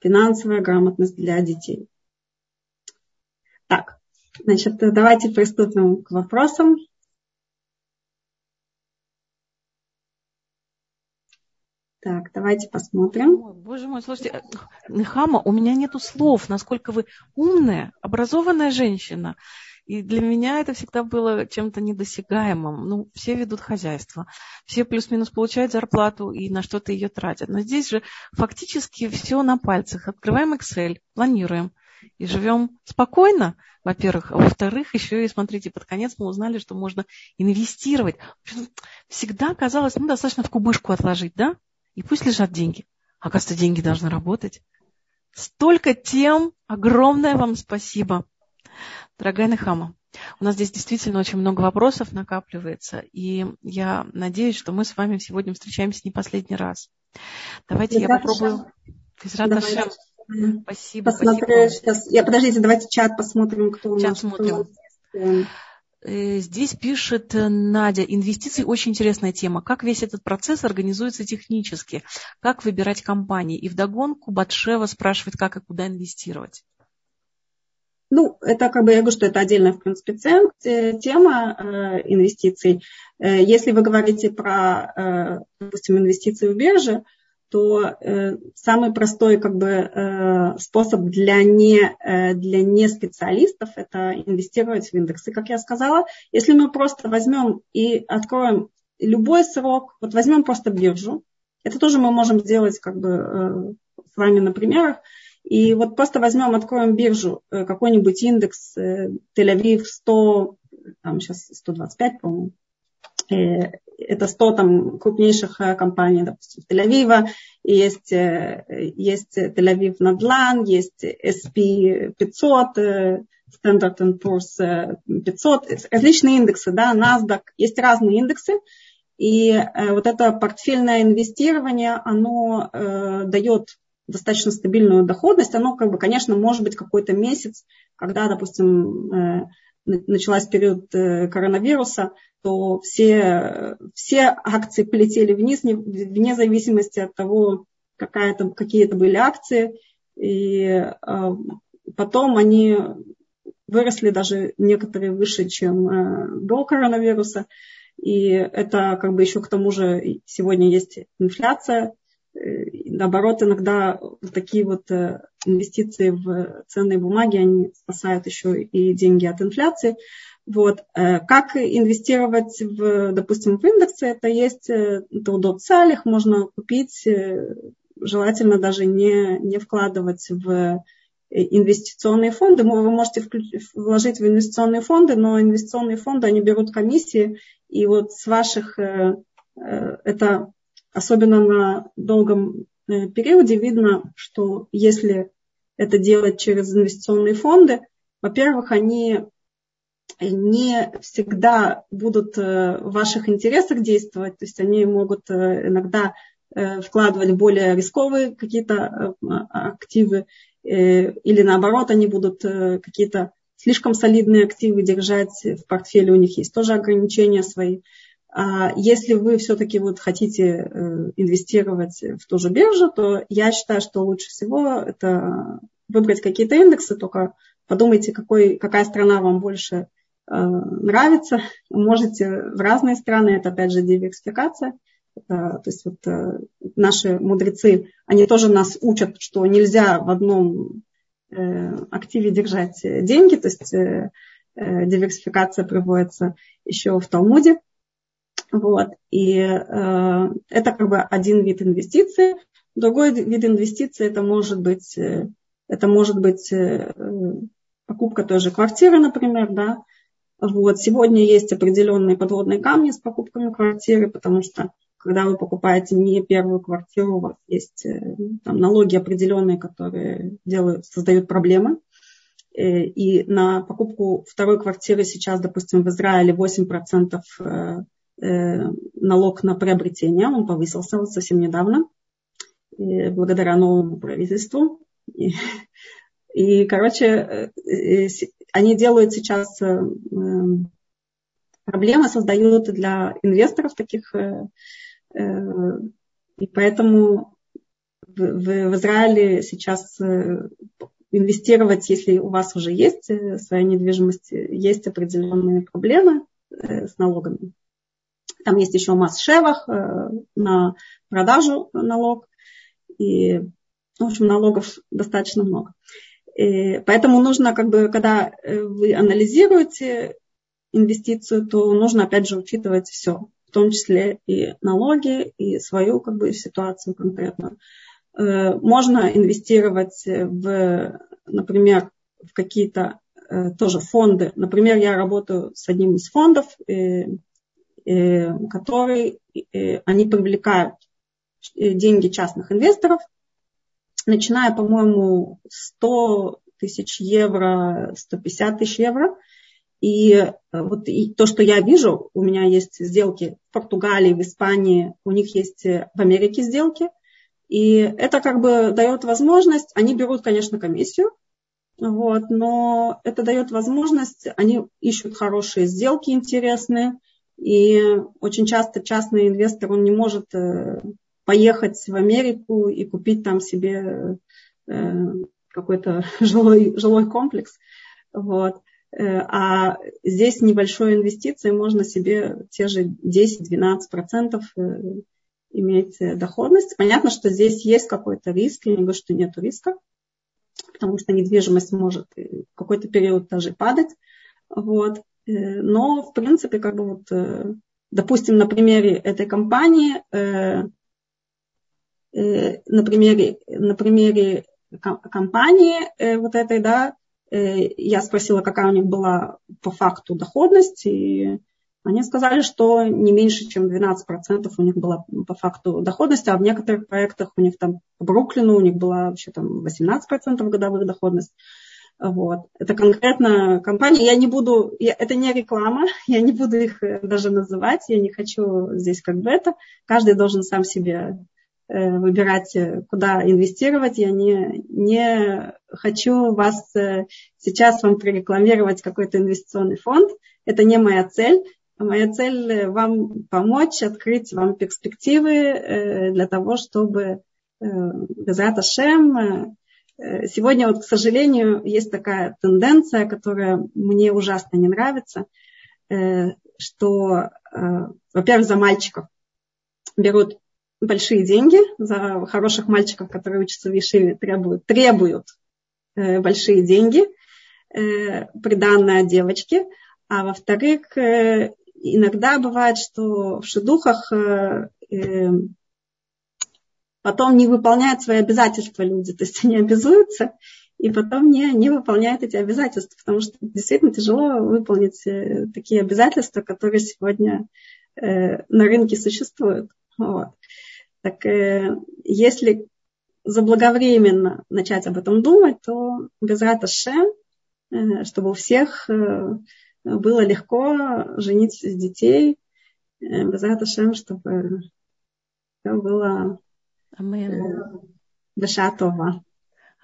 финансовая грамотность для детей. Так, Значит, давайте приступим к вопросам. Так, давайте посмотрим. Ой, боже мой, слушайте, Нехама, у меня нету слов, насколько вы умная, образованная женщина. И для меня это всегда было чем-то недосягаемым. Ну, все ведут хозяйство, все плюс-минус получают зарплату и на что-то ее тратят. Но здесь же фактически все на пальцах. Открываем Excel, планируем и живем спокойно, во-первых. А во-вторых, еще и, смотрите, под конец мы узнали, что можно инвестировать. Всегда казалось, ну, достаточно в кубышку отложить, да? И пусть лежат деньги. Оказывается, деньги должны работать. Столько тем. Огромное вам спасибо. Дорогая Нехама, у нас здесь действительно очень много вопросов накапливается, и я надеюсь, что мы с вами сегодня встречаемся не последний раз. Давайте я попробую. Физрат Спасибо, Посмотрю спасибо. Сейчас. Я, подождите, давайте чат посмотрим, кто у нас. Чат смотрим. Э, здесь пишет э, Надя, инвестиции очень интересная тема. Как весь этот процесс организуется технически? Как выбирать компании? И вдогонку Батшева спрашивает, как и куда инвестировать. Ну, это как бы, я говорю, что это отдельная, в принципе, тема э, инвестиций. Э, если вы говорите про, э, допустим, инвестиции в бирже, то э, самый простой как бы, э, способ для не, э, для не специалистов это инвестировать в индексы, как я сказала. Если мы просто возьмем и откроем любой срок, вот возьмем просто биржу, это тоже мы можем сделать как бы э, с вами на примерах, и вот просто возьмем, откроем биржу, э, какой-нибудь индекс э, Тель-Авив 100, там сейчас 125, по-моему, э, это 100 там, крупнейших компаний, допустим, Тель-Авива, есть, есть Тель-Авив Надлан, есть SP 500, Standard Poor's 500, различные индексы, да, NASDAQ, есть разные индексы, и вот это портфельное инвестирование, оно э, дает достаточно стабильную доходность, оно, как бы, конечно, может быть какой-то месяц, когда, допустим, э, началась период э, коронавируса, то все, все акции полетели вниз, вне зависимости от того, какая -то, какие это были акции. И э, потом они выросли даже некоторые выше, чем до коронавируса. И это как бы еще к тому же сегодня есть инфляция, Э, наоборот, иногда такие вот э, инвестиции в ценные бумаги, они спасают еще и деньги от инфляции. Вот. Э, как инвестировать, в, допустим, в индексы? Это есть Таудот Салих, можно купить, желательно даже не, не вкладывать в инвестиционные фонды. Вы можете вложить в инвестиционные фонды, но инвестиционные фонды, они берут комиссии, и вот с ваших, это особенно на долгом э, периоде, видно, что если это делать через инвестиционные фонды, во-первых, они не всегда будут э, в ваших интересах действовать, то есть они могут э, иногда вкладывать более рисковые какие-то активы, или наоборот, они будут какие-то слишком солидные активы держать в портфеле, у них есть тоже ограничения свои. А если вы все-таки вот хотите э, инвестировать в ту же биржу, то я считаю, что лучше всего это выбрать какие-то индексы, только подумайте, какой, какая страна вам больше э, нравится. Можете в разные страны, это опять же диверсификация. Это, то есть вот э, наши мудрецы, они тоже нас учат, что нельзя в одном активе держать деньги, то есть диверсификация приводится еще в Талмуде. Вот. И э, это как бы один вид инвестиций. Другой вид инвестиций это может быть, э, это может быть э, покупка той же квартиры, например, да. Вот. Сегодня есть определенные подводные камни с покупками квартиры, потому что когда вы покупаете не первую квартиру, у вас есть э, там, налоги определенные, которые делают, создают проблемы. И на покупку второй квартиры сейчас, допустим, в Израиле 8% Э, налог на приобретение, он повысился вот совсем недавно, благодаря новому правительству. И короче, э, они делают сейчас э, проблемы, создают для инвесторов таких, и поэтому в, в Израиле сейчас инвестировать, если у вас уже есть своя недвижимость, есть определенные проблемы с налогами. Там есть еще масс-шевах э, на продажу налог. И, в общем, налогов достаточно много. И поэтому нужно, как бы, когда э, вы анализируете инвестицию, то нужно, опять же, учитывать все, в том числе и налоги, и свою как бы, ситуацию конкретную. Э, можно инвестировать в, например, в какие-то тоже фонды. Например, я работаю с одним из фондов, Э, который э, они привлекают э, деньги частных инвесторов, начиная, по-моему, 100 тысяч евро, 150 тысяч евро. И вот и то, что я вижу, у меня есть сделки в Португалии, в Испании, у них есть в Америке сделки. И это как бы дает возможность, они берут, конечно, комиссию, вот, но это дает возможность, они ищут хорошие сделки интересные, и очень часто частный инвестор, он не может э, поехать в Америку и купить там себе э, какой-то жилой, жилой комплекс. Вот. А здесь небольшой инвестицией можно себе те же 10-12% иметь доходность. Понятно, что здесь есть какой-то риск, я не говорю, что нет риска, потому что недвижимость может в какой-то период даже падать. Вот. Но, в принципе, как бы вот, допустим, на примере этой компании Э, на примере, на примере компании э, вот этой, да, э, я спросила, какая у них была по факту доходность, и они сказали, что не меньше, чем 12% у них была по факту доходность, а в некоторых проектах у них там по Бруклину у них была вообще там 18% годовых доходность. Вот. Это конкретно компания. Я не буду, я, это не реклама, я не буду их даже называть, я не хочу здесь как бы это. Каждый должен сам себе Э, выбирать, э, куда инвестировать. Я не, не хочу вас э, сейчас вам прорекламировать какой-то инвестиционный фонд. Это не моя цель. Моя цель вам помочь, открыть вам перспективы для того, чтобы Безрат Ашем Сегодня, вот, к сожалению, есть такая тенденция, которая мне ужасно не нравится, что, во-первых, за мальчиков берут большие деньги за хороших мальчиков, которые учатся в Ешиве, требуют, требуют э, большие деньги, э, приданные девочке. А во-вторых, э, иногда бывает, что в шедухах э, э, потом не выполняют свои обязательства люди. То есть они обязуются и потом не, не выполняют эти обязательства, потому что действительно тяжело выполнить э, такие обязательства, которые сегодня э, на рынке существуют. Вот. Так э, если заблаговременно начать об этом думать, то без Раташем, э, чтобы у всех э, было легко женить детей, э, без Раташем, чтобы все было Бешатова.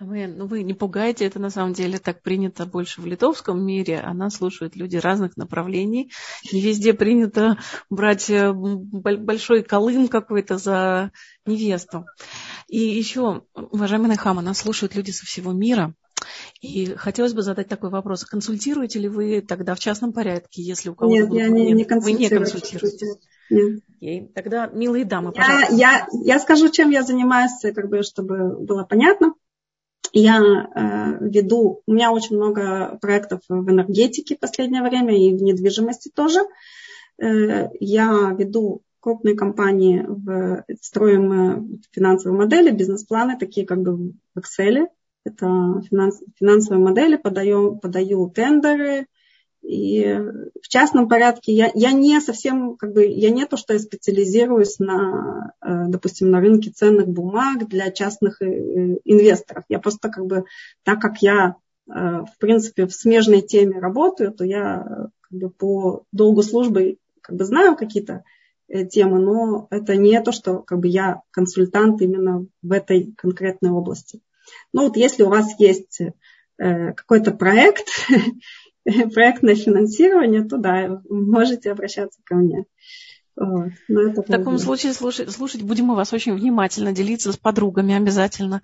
Ну, вы не пугайте, это на самом деле так принято больше в литовском мире. Она слушают люди разных направлений. Не везде принято брать э, большой колым какой-то за невесту. И еще, уважаемый Нахам, нас слушают люди со всего мира. И хотелось бы задать такой вопрос. Консультируете ли вы тогда в частном порядке, если у кого-то Нет, я не, не консультирую. Вы не консультируете? Нет. Окей. Тогда, милые дамы, пожалуйста. Я, я, я скажу, чем я занимаюсь, как бы, чтобы было понятно я э, веду, у меня очень много проектов в энергетике в последнее время и в недвижимости тоже. Э, я веду крупные компании, в, строим э, финансовые модели, бизнес-планы, такие как бы в Excel. Это финанс, финансовые модели, подаю, подаю тендеры, и в частном порядке я, я не совсем, как бы, я не то, что я специализируюсь на, э, допустим, на рынке ценных бумаг для частных э, инвесторов. Я просто как бы, так как я, э, в принципе, в смежной теме работаю, то я как бы, по долгу службы как бы знаю какие-то темы, но это не то, что как бы я консультант именно в этой конкретной области. Ну вот если у вас есть какой-то проект, проектное финансирование, то да, можете обращаться ко мне. Вот. в таком случае слушать, слушать будем мы вас очень внимательно, делиться с подругами обязательно.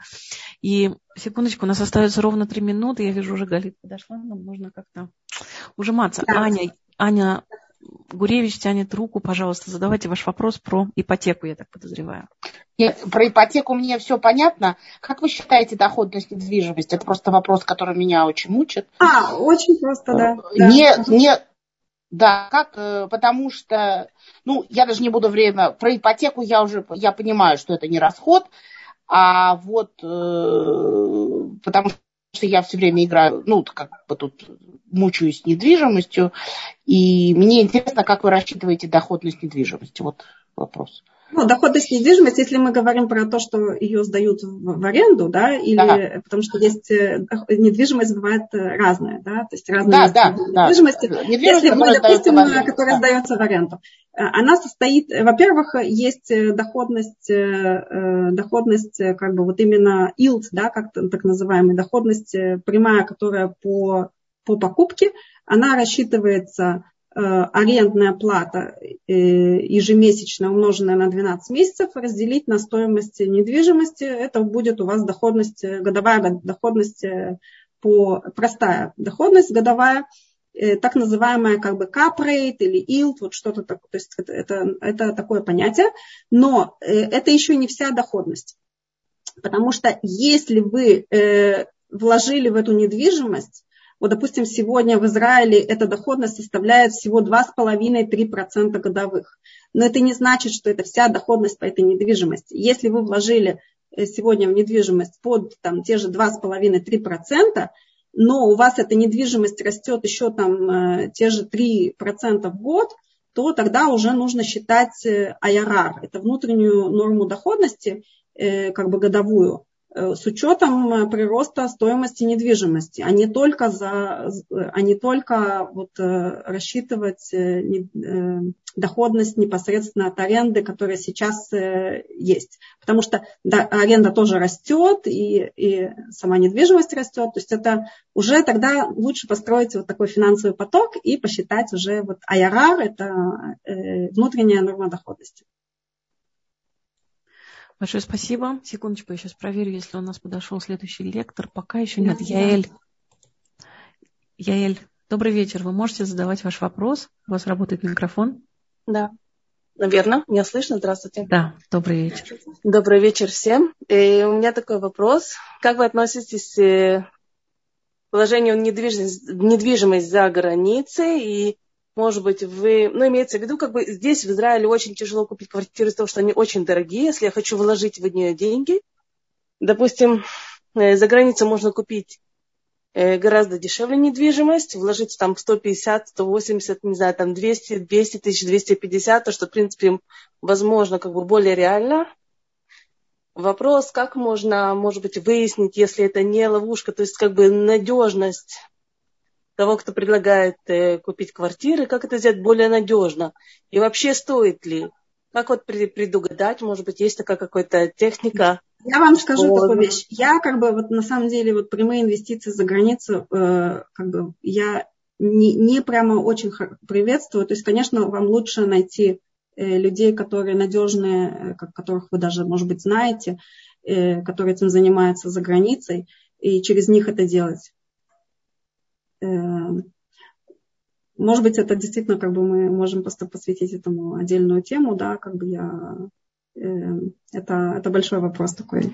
И секундочку, у нас остается ровно три минуты. Я вижу, уже Галит подошла, нам нужно как-то ужиматься. Да. Аня, Аня Гуревич тянет руку, пожалуйста, задавайте ваш вопрос про ипотеку, я так подозреваю. Нет, про ипотеку мне все понятно. Как вы считаете доходность недвижимости? Это просто вопрос, который меня очень мучит. А, очень просто, да. Не, не, да, как, э, потому что, ну, я даже не буду время, про ипотеку я уже, я понимаю, что это не расход, а вот, э, потому что я все время играю, ну, как бы тут мучаюсь недвижимостью, и мне интересно, как вы рассчитываете доходность недвижимости, вот вопрос. Ну, доходность недвижимости, если мы говорим про то, что ее сдают в, в аренду, да, или ага. потому что есть э, недвижимость бывает э, разная, да, то есть разные да, да, недвижимости. Да. Недвижимость, если мы, допустим, которая да. сдается в аренду, э, она состоит, во-первых, есть доходность, доходность, как бы вот именно yield, да, как так называемая доходность прямая, которая по, по покупке, она рассчитывается Э, арендная плата э, ежемесячно умноженная на 12 месяцев разделить на стоимость недвижимости, это будет у вас доходность, годовая доходность по простая доходность годовая, э, так называемая как бы cap rate или yield, вот что-то такое, то есть это, это, это такое понятие, но э, это еще не вся доходность. Потому что если вы э, вложили в эту недвижимость, вот, допустим, сегодня в Израиле эта доходность составляет всего 2,5-3% годовых. Но это не значит, что это вся доходность по этой недвижимости. Если вы вложили э, сегодня в недвижимость под там, те же 2,5-3%, но у вас эта недвижимость растет еще там э, те же 3% в год, то тогда уже нужно считать IRR, это внутреннюю норму доходности, как бы годовую. Э, с учетом э, прироста стоимости недвижимости, а не только, за, а не только вот, э, рассчитывать доходность непосредственно от аренды, которая сейчас есть. Потому что да, аренда тоже растет, и, и сама недвижимость растет. То есть это уже тогда лучше построить вот такой финансовый поток и посчитать уже вот IRR, это внутренняя норма доходности. Большое спасибо. Секундочку, я сейчас проверю, если у нас подошел следующий лектор. Пока еще нет. Да, Яэль. Яэль, добрый вечер. Вы можете задавать ваш вопрос? У вас работает микрофон? Да. Наверное, меня слышно? Здравствуйте. Да, добрый вечер. Добрый вечер всем. И у меня такой вопрос. Как вы относитесь э, к положению недвижимость, недвижимость за границей и может быть, вы, ну, имеется в виду, как бы здесь, в Израиле, очень тяжело купить квартиру из-за того, что они очень дорогие. Если я хочу вложить в нее деньги, допустим, э, за границей можно купить э, гораздо дешевле недвижимость, вложить там 150, 180, не знаю, там 200, 200 тысяч, 250, то, что, в принципе, возможно, как бы более реально. Вопрос, как можно, может быть, выяснить, если это не ловушка, то есть как бы надежность того, кто предлагает э, купить квартиры, как это сделать более надежно? И вообще стоит ли? Как вот предугадать, может быть, есть такая какая-то техника? Я вам скажу вот. такую вещь. Я как бы вот на самом деле вот прямые инвестиции за границу, э, как бы я не, не прямо очень приветствую. То есть, конечно, вам лучше найти э, людей, которые надежные, э, которых вы даже, может быть, знаете, э, которые этим занимаются за границей, и через них это делать. Эм, может быть, это действительно как бы мы можем просто посвятить этому отдельную тему, да, как бы я эм, это, это большой вопрос такой.